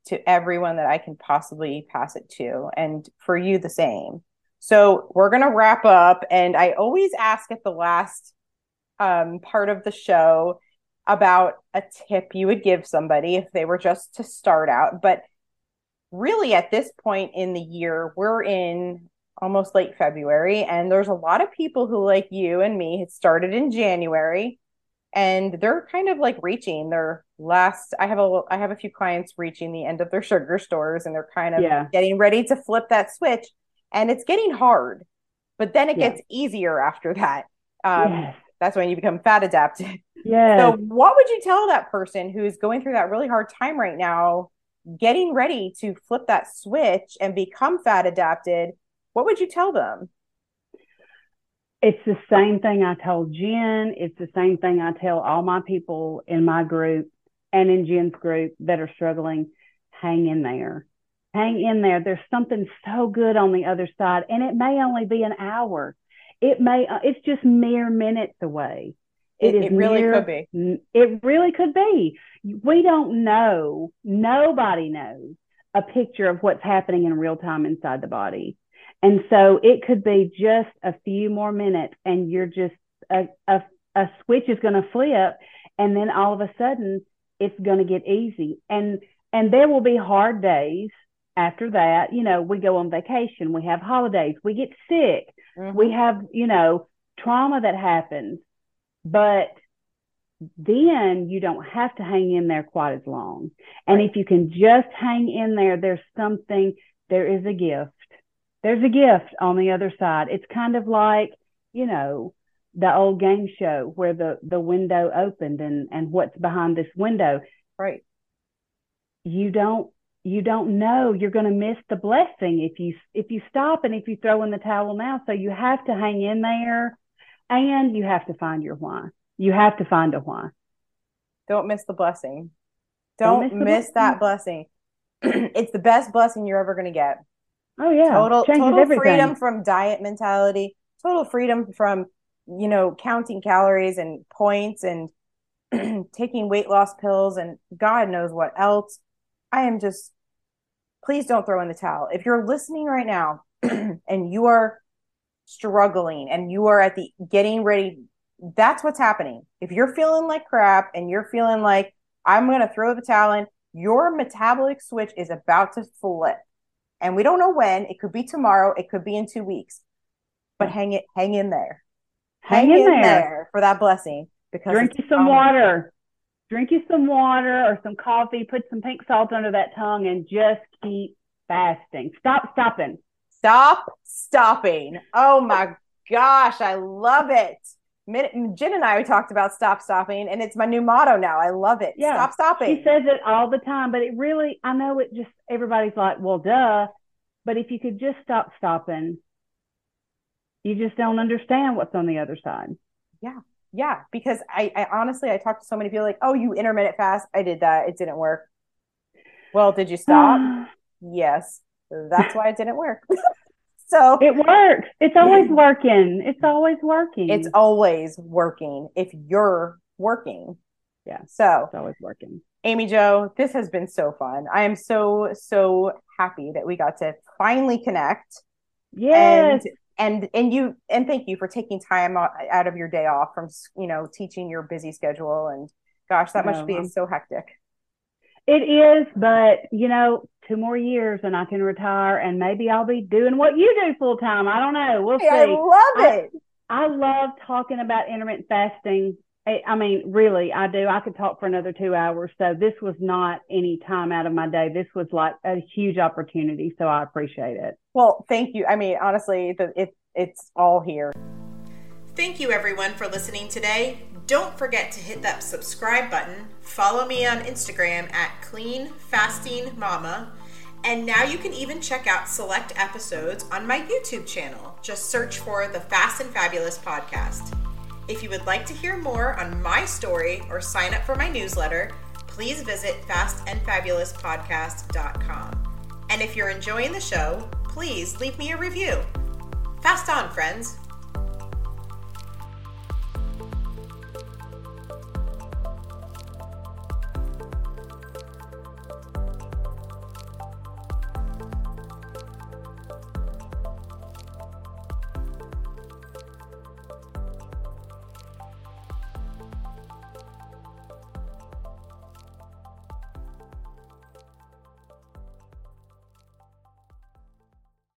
to everyone that I can possibly pass it to and for you the same. So we're gonna wrap up and I always ask at the last um, part of the show about a tip you would give somebody if they were just to start out. But really, at this point in the year, we're in almost late February, and there's a lot of people who, like you and me, had started in January, and they're kind of like reaching their last. I have a I have a few clients reaching the end of their sugar stores, and they're kind of Yeah. getting ready to flip that switch, and it's getting hard. But then it Yeah. gets easier after that. Um, that's when you become fat adapted. yeah So, what would you tell that person who's going through that really hard time right now, getting ready to flip that switch and become fat adapted? What would you tell them? It's the same thing I told Gin. It's the same thing I tell all my people in my group and in Gin's group that are struggling. Hang in there. Hang in there. There's something so good on the other side, and it may only be an hour. It may. uh, It's just mere minutes away. It, is it really mere- could be. It really could be. We don't know. Nobody knows a picture of what's happening in real time inside the body. And so it could be just a few more minutes and you're just a, a, a switch is going to flip and then all of a sudden it's going to get easy. And and there will be hard days after that. You know, we go on vacation, we have holidays, we get sick, Mhm. we have, you know, trauma that happens. But then you don't have to hang in there quite as long. And Right. if you can just hang in there, there's something, there is a gift. There's a gift on the other side. It's kind of like, you know, the old game show where the, the window opened and, and what's behind this window. Right. You don't you don't know you're going to miss the blessing if you if you stop and if you throw in the towel now. So you have to hang in there and you have to find your why. You have to find a why. Don't miss the blessing. Don't Don't, miss miss, the that blessing. it's the best blessing you're ever going to get. Oh yeah, total changes total everything. freedom from diet mentality total freedom from you know counting calories and points and taking weight loss pills and god knows what else. I am just please don't throw in the towel. If you're listening right now and you are struggling and you are at the getting ready that's what's happening. If you're feeling like crap and you're feeling like i'm going to throw the towel in your metabolic switch is about to flip and we don't know when it could be tomorrow it could be in two weeks but hang it hang in there Hang in there. for that blessing because Drink you some water. Drink you some water or some coffee. Put some pink salt under that tongue and just keep fasting. Stop stopping. stop stopping oh my gosh i love it Gin and i we talked about stop stopping and it's my new motto now i love it Yeah. stop stopping She says it all the time, but it really, I know it just, everybody's like, well, duh. But if you could just stop stopping, you just don't understand what's on the other side. Yeah. Yeah. Because I, I honestly, I talked to so many people like, oh, you intermittent fast. I did that. It didn't work. Well, did you stop? yes. That's why it didn't work. so it works. It's always working. It's always working. It's always working if you're working. Yeah. So it's always working. Amy Jo, this has been so fun. I am so, so happy that we got to finally connect. Yes. And and and you and thank you for taking time out of your day off from you know teaching your busy schedule and gosh that no, must be so hectic it is but you know two more years and i can retire and maybe i'll be doing what you do full time i don't know we'll hey, see i love it I, I love talking about intermittent fasting I mean, really, I do. I could talk for another two hours. So this was not any time out of my day. This was like a huge opportunity. So I appreciate it. Well, thank you. I mean, honestly, the, it, it's all here. Thank you, everyone, for listening today. Don't forget to hit that subscribe button. Follow me on Instagram at Clean Fasting Mama. And now you can even check out select episodes on my YouTube channel. Just search for the Fast and Fabulous podcast. If you would like to hear more on my story or sign up for my newsletter, please visit fastandfabulouspodcast.com. And if you're enjoying the show, please leave me a review. Fast on, friends!